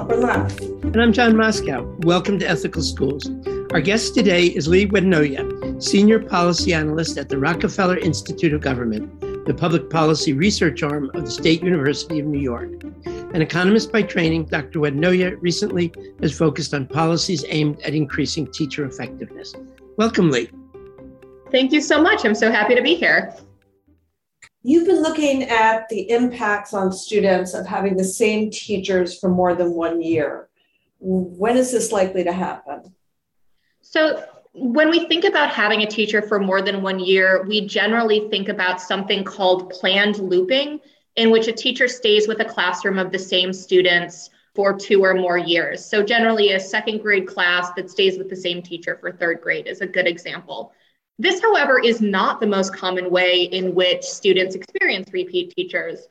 I'm Amy Halpern Laff. And I'm John Moscow. Welcome to Ethical Schools. Our guest today is Leigh Wedenoya, Senior Policy Analyst at the Rockefeller Institute of Government, the public policy research arm of the State University of New York. An economist by training, Dr. Wedenoya recently has focused on policies aimed at increasing teacher effectiveness. Welcome, Leigh. Thank you so much. I'm so happy to be here. You've been looking at the impacts on students of having the same teachers for more than one year. When is this likely to happen? So, when we think about having a teacher for more than one year, we generally think about something called planned looping, in which a teacher stays with a classroom of the same students for two or more years. So, generally, a second grade class that stays with the same teacher for third grade is a good example. This, however, is not the most common way in which students experience repeat teachers.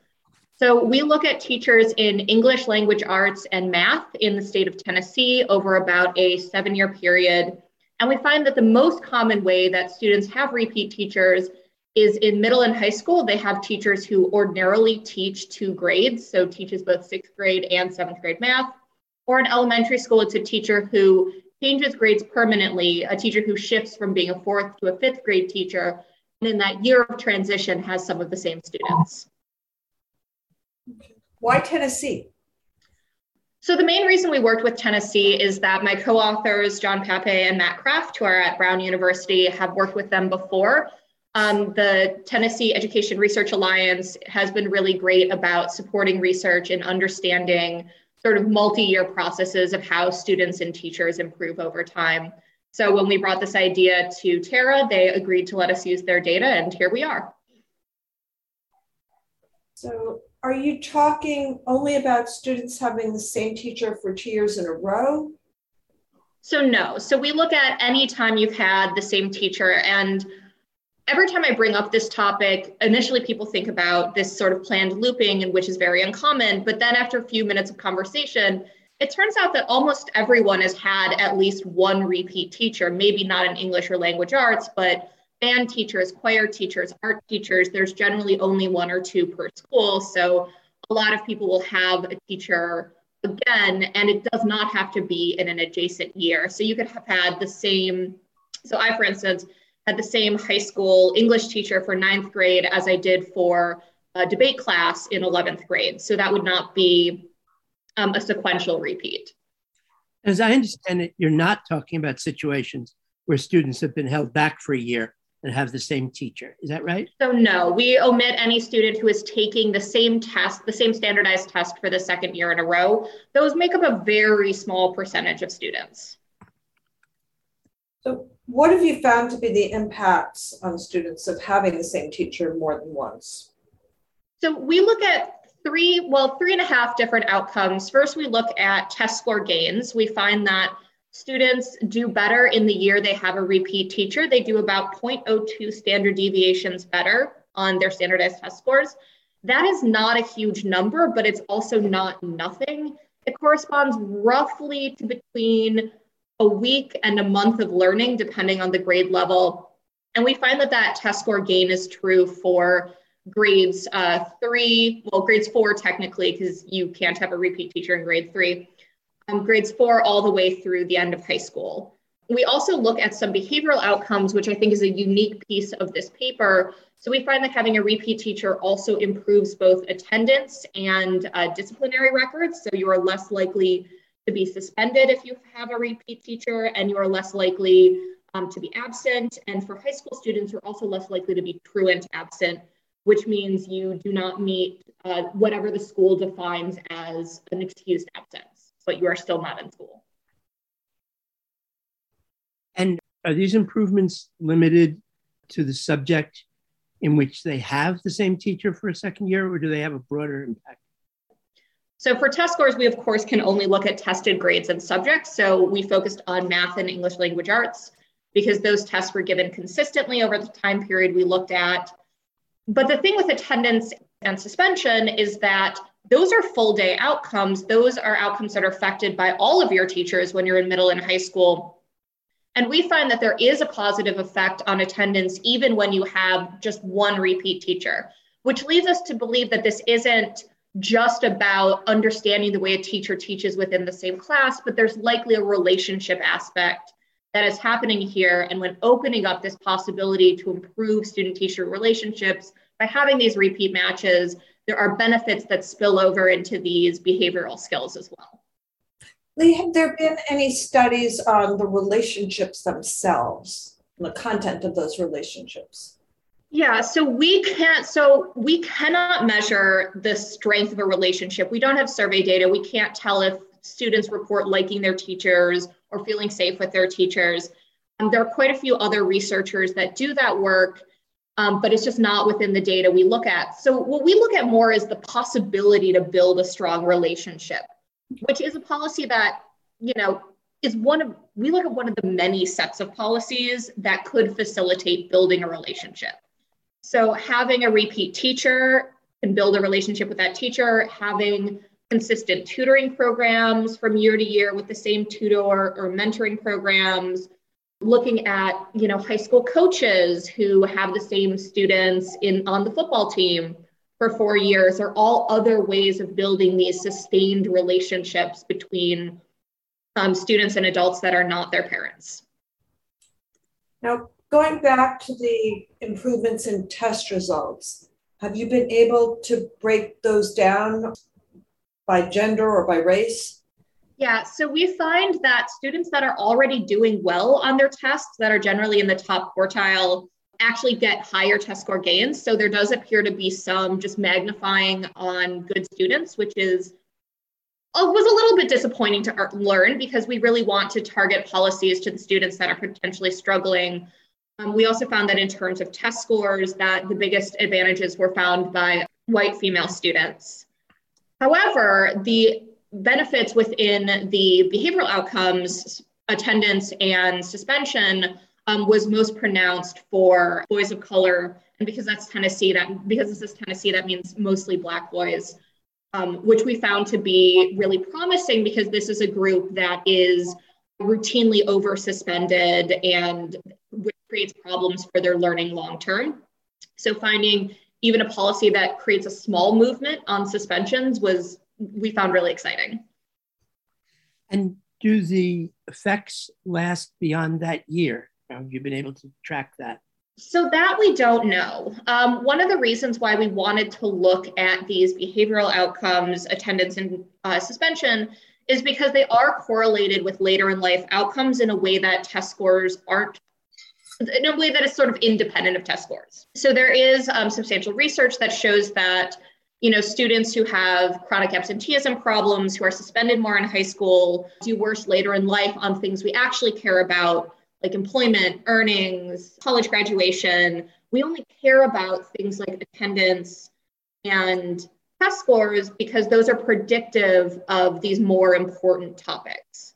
So we look at teachers in English language arts and math in the state of Tennessee over about a seven year period. And we find that the most common way that students have repeat teachers is in middle and high school, they have teachers who ordinarily teach two grades, so teaches both sixth grade and seventh grade math. Or in elementary school, it's a teacher who changes grades permanently, a teacher who shifts from being a fourth to a fifth grade teacher, and in that year of transition has some of the same students. Why Tennessee? So the main reason we worked with Tennessee is that my co-authors, John Papay and Matt Kraft, who are at Brown University, have worked with them before. Um, the Tennessee Education Research Alliance has been really great about supporting research and understanding sort of multi-year processes of how students and teachers improve over time. So when we brought this idea to TERA, they agreed to let us use their data, and here we are. So are you talking only about students having the same teacher for two years in a row? So no. So we look at any time you've had the same teacher and every time I bring up this topic, initially people think about this sort of planned looping, and which is very uncommon. But then after a few minutes of conversation, it turns out that almost everyone has had at least one repeat teacher, maybe not in English or language arts, but band teachers, choir teachers, art teachers. There's generally only one or two per school. So a lot of people will have a teacher again, and it does not have to be in an adjacent year. So you could have had the same. So I, for instance, had the same high school English teacher for ninth grade as I did for a debate class in 11th grade. So that would not be um, a sequential repeat. As I understand it, you're not talking about situations where students have been held back for a year and have the same teacher. Is that right? So, no, we omit any student who is taking the same test, the same standardized test for the second year in a row. Those make up a very small percentage of students. So, what have you found to be the impacts on students of having the same teacher more than once? So, we look at three, well, three and a half different outcomes. First, we look at test score gains. We find that students do better in the year they have a repeat teacher. They do about 0.02 standard deviations better on their standardized test scores. That is not a huge number, but it's also not nothing. It corresponds roughly to between a week and a month of learning, depending on the grade level. And we find that that test score gain is true for grades uh, three, well, grades four technically, because you can't have a repeat teacher in grade three, um, grades four all the way through the end of high school. We also look at some behavioral outcomes, which I think is a unique piece of this paper. So we find that having a repeat teacher also improves both attendance and uh, disciplinary records. So you are less likely to be suspended if you have a repeat teacher, and you are less likely um, to be absent. And for high school students, you're also less likely to be truant absent, which means you do not meet uh, whatever the school defines as an excused absence, but you are still not in school. And are these improvements limited to the subject in which they have the same teacher for a second year, or do they have a broader impact? So for test scores, we of course can only look at tested grades and subjects. So we focused on math and English language arts because those tests were given consistently over the time period we looked at. But the thing with attendance and suspension is that those are full day outcomes. Those are outcomes that are affected by all of your teachers when you're in middle and high school. And we find that there is a positive effect on attendance even when you have just one repeat teacher, which leads us to believe that this isn't just about understanding the way a teacher teaches within the same class, but there's likely a relationship aspect that is happening here. And when opening up this possibility to improve student teacher relationships by having these repeat matches, there are benefits that spill over into these behavioral skills as well. Leigh, have there been any studies on the relationships themselves, the content of those relationships? Yeah, so we can't, so we cannot measure the strength of a relationship. We don't have survey data. We can't tell if students report liking their teachers or feeling safe with their teachers. Um, there are quite a few other researchers that do that work, um, but it's just not within the data we look at. So, what we look at more is the possibility to build a strong relationship, which is a policy that, you know, is one of, we look at one of the many sets of policies that could facilitate building a relationship. So having a repeat teacher and build a relationship with that teacher, having consistent tutoring programs from year to year with the same tutor or mentoring programs, looking at you know high school coaches who have the same students in on the football team for four years are all other ways of building these sustained relationships between um, students and adults that are not their parents. Now, going back to the improvements in test results, have you been able to break those down by gender or by race? Yeah, so we find that students that are already doing well on their tests, that are generally in the top quartile, actually get higher test score gains. So there does appear to be some just magnifying on good students, which is uh, was a little bit disappointing to learn because we really want to target policies to the students that are potentially struggling um, we also found that in terms of test scores, that the biggest advantages were found by white female students. However, the benefits within the behavioral outcomes, attendance and suspension, um, was most pronounced for boys of color. And because that's Tennessee, that because this is Tennessee, that means mostly Black boys, um, which we found to be really promising because this is a group that is routinely over suspended and creates problems for their learning long term. So finding even a policy that creates a small movement on suspensions was we found really exciting. And do the effects last beyond that year? Have you been able to track that? So that we don't know. Um, one of the reasons why we wanted to look at these behavioral outcomes, attendance and uh, suspension, is because they are correlated with later in life outcomes in a way that test scores aren't in a way that is sort of independent of test scores. So there is um, substantial research that shows that you know students who have chronic absenteeism problems who are suspended more in high school do worse later in life on things we actually care about like employment earnings college graduation we only care about things like attendance and test scores because those are predictive of these more important topics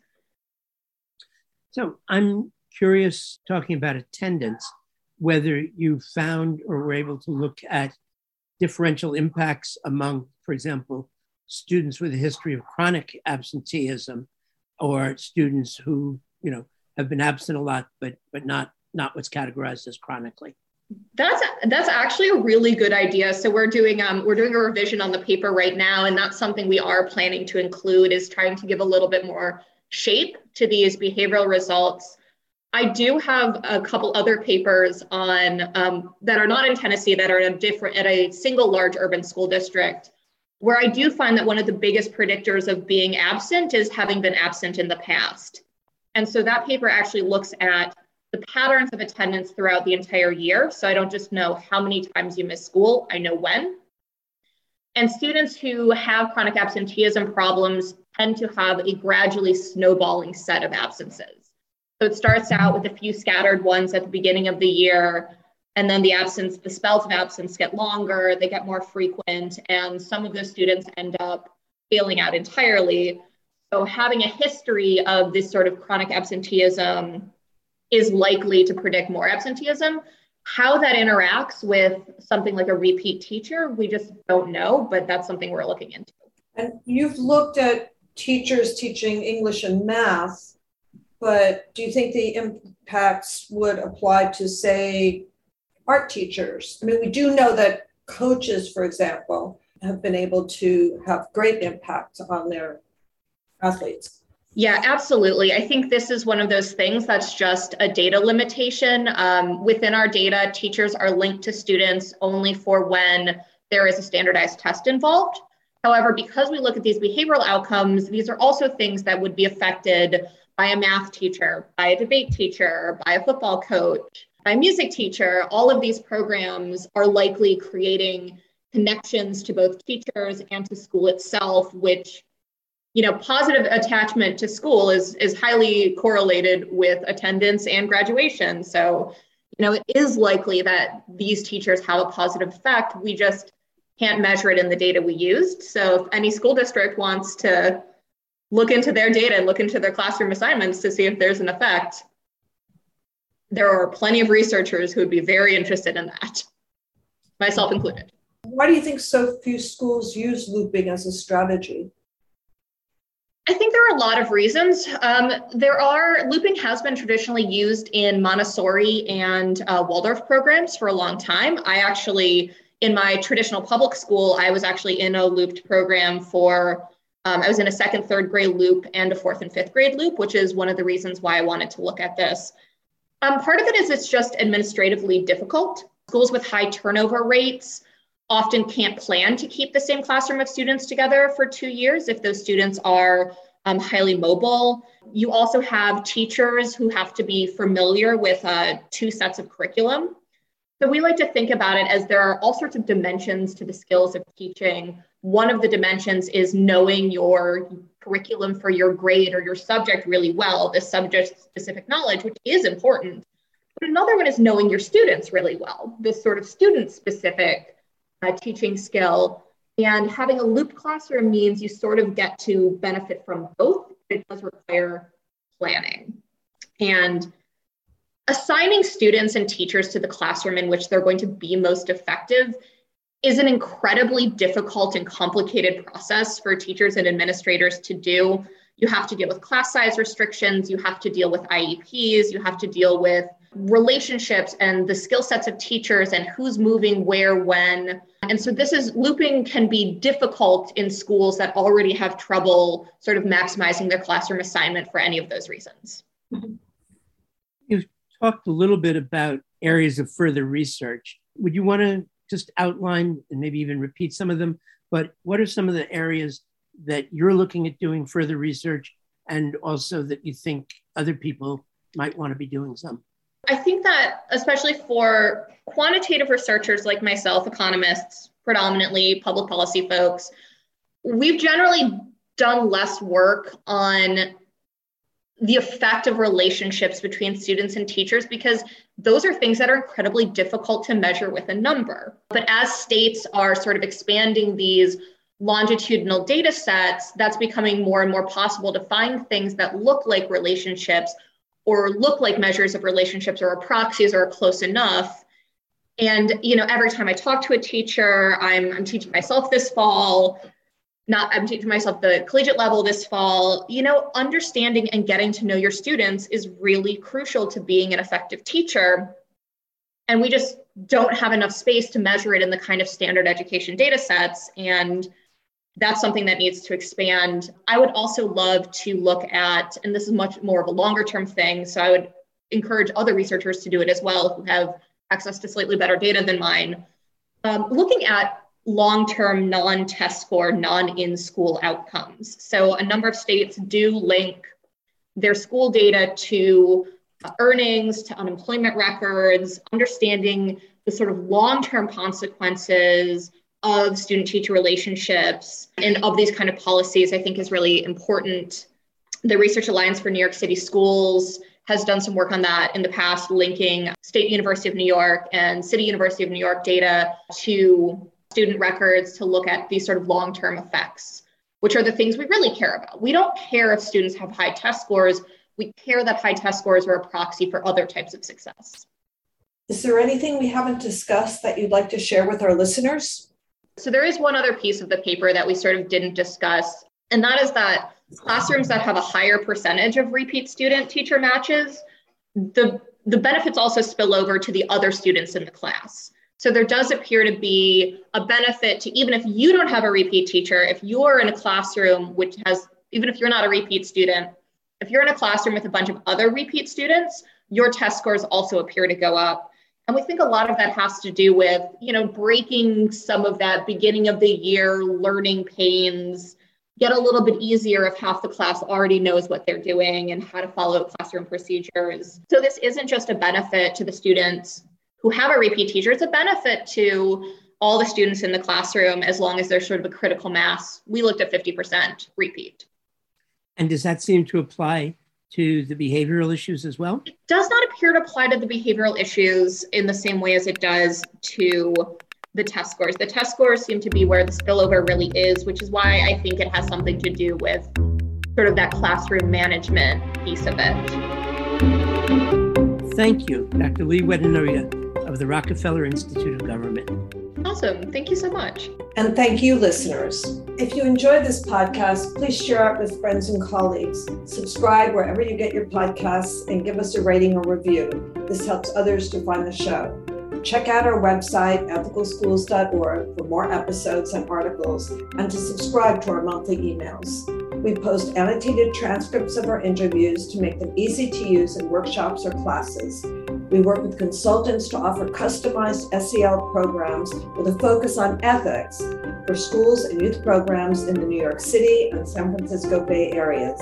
so i'm curious, talking about attendance, whether you found or were able to look at differential impacts among, for example, students with a history of chronic absenteeism or students who, you know, have been absent a lot, but but not not what's categorized as chronically. That's that's actually a really good idea. So we're doing um, we're doing a revision on the paper right now, and that's something we are planning to include is trying to give a little bit more shape to these behavioral results I do have a couple other papers on um, that are not in Tennessee that are in a different at a single large urban school district where I do find that one of the biggest predictors of being absent is having been absent in the past. And so that paper actually looks at the patterns of attendance throughout the entire year. So I don't just know how many times you miss school, I know when. And students who have chronic absenteeism problems tend to have a gradually snowballing set of absences. So it starts out with a few scattered ones at the beginning of the year, and then the absence, the spells of absence get longer, they get more frequent, and some of those students end up failing out entirely. So having a history of this sort of chronic absenteeism is likely to predict more absenteeism. How that interacts with something like a repeat teacher, we just don't know, but that's something we're looking into. And you've looked at teachers teaching English and math but do you think the impacts would apply to, say, art teachers? I mean, we do know that coaches, for example, have been able to have great impact on their athletes. Yeah, absolutely. I think this is one of those things that's just a data limitation. Um, within our data, teachers are linked to students only for when there is a standardized test involved. However, because we look at these behavioral outcomes, these are also things that would be affected by a math teacher, by a debate teacher, by a football coach, by a music teacher. All of these programs are likely creating connections to both teachers and to school itself, which you know, positive attachment to school is is highly correlated with attendance and graduation. So, you know, it is likely that these teachers have a positive effect. We just can't measure it in the data we used. So, if any school district wants to look into their data and look into their classroom assignments to see if there's an effect, there are plenty of researchers who would be very interested in that, myself included. Why do you think so few schools use looping as a strategy? I think there are a lot of reasons. Um, there are, looping has been traditionally used in Montessori and uh, Waldorf programs for a long time. I actually, in my traditional public school, I was actually in a looped program for, um, I was in a second, third grade loop and a fourth and fifth grade loop, which is one of the reasons why I wanted to look at this. Um, part of it is it's just administratively difficult. Schools with high turnover rates often can't plan to keep the same classroom of students together for two years if those students are um, highly mobile. You also have teachers who have to be familiar with uh, two sets of curriculum. So we like to think about it as there are all sorts of dimensions to the skills of teaching. One of the dimensions is knowing your curriculum for your grade or your subject really well, the subject specific knowledge, which is important. But another one is knowing your students really well, this sort of student specific uh, teaching skill. And having a loop classroom means you sort of get to benefit from both. It does require planning. And assigning students and teachers to the classroom in which they're going to be most effective is an incredibly difficult and complicated process for teachers and administrators to do. You have to deal with class size restrictions, you have to deal with IEPs, you have to deal with relationships and the skill sets of teachers and who's moving where when. And so this is looping can be difficult in schools that already have trouble sort of maximizing their classroom assignment for any of those reasons. You've talked a little bit about areas of further research. Would you want to just outline and maybe even repeat some of them? But what are some of the areas that you're looking at doing further research and also that you think other people might want to be doing some? I think that, especially for quantitative researchers like myself, economists, predominantly public policy folks, we've generally done less work on the effect of relationships between students and teachers because those are things that are incredibly difficult to measure with a number. But as states are sort of expanding these longitudinal data sets, that's becoming more and more possible to find things that look like relationships or look like measures of relationships or proxies or close enough and you know every time i talk to a teacher i'm, I'm teaching myself this fall not i'm teaching myself the collegiate level this fall you know understanding and getting to know your students is really crucial to being an effective teacher and we just don't have enough space to measure it in the kind of standard education data sets and that's something that needs to expand. I would also love to look at, and this is much more of a longer term thing, so I would encourage other researchers to do it as well who have access to slightly better data than mine. Um, looking at long term non test score, non in school outcomes. So, a number of states do link their school data to uh, earnings, to unemployment records, understanding the sort of long term consequences of student teacher relationships and of these kind of policies, I think is really important. The Research Alliance for New York City Schools has done some work on that in the past, linking State University of New York and City University of New York data to student records to look at these sort of long term effects, which are the things we really care about. We don't care if students have high test scores, we care that high test scores are a proxy for other types of success. Is there anything we haven't discussed that you'd like to share with our listeners? So there is one other piece of the paper that we sort of didn't discuss, and that is that classrooms that have a higher percentage of repeat student teacher matches, the, the benefits also spill over to the other students in the class. So there does appear to be a benefit to even if you don't have a repeat teacher, if you're in a classroom which has, even if you're not a repeat student, if you're in a classroom with a bunch of other repeat students, your test scores also appear to go up. And we think a lot of that has to do with, you know, breaking some of that beginning of the year learning pains, get a little bit easier if half the class already knows what they're doing and how to follow classroom procedures. So this isn't just a benefit to the students who have a repeat teacher, it's a benefit to all the students in the classroom as long as there's sort of a critical mass. We looked at 50% repeat. And does that seem to apply to the behavioral issues as well? It does not appear to apply to the behavioral issues in the same way as it does to the test scores. The test scores seem to be where the spillover really is, which is why I think it has something to do with sort of that classroom management piece of it. Thank you, Dr. Leigh Wedenoya of the Rockefeller Institute of Government. Awesome. Thank you so much. And thank you, listeners. If you enjoyed this podcast, please share it with friends and colleagues. Subscribe wherever you get your podcasts and give us a rating or review. This helps others to find the show. Check out our website, ethicalschools.org, for more episodes and articles and to subscribe to our monthly emails. We post annotated transcripts of our interviews to make them easy to use in workshops or classes. We work with consultants to offer customized SEL programs with a focus on ethics for schools and youth programs in the New York City and San Francisco Bay areas.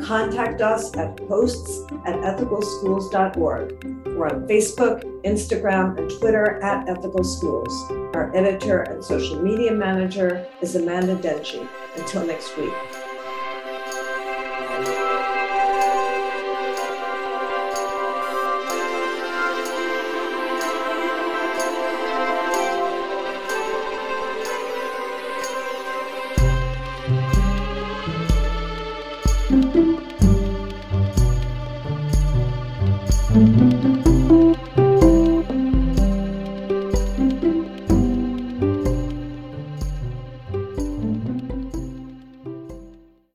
Contact us at hosts at ethicalschools.org. We're on Facebook, Instagram, and Twitter at Ethical Schools. Our editor and social media manager is Amanda Denchi. Until next week.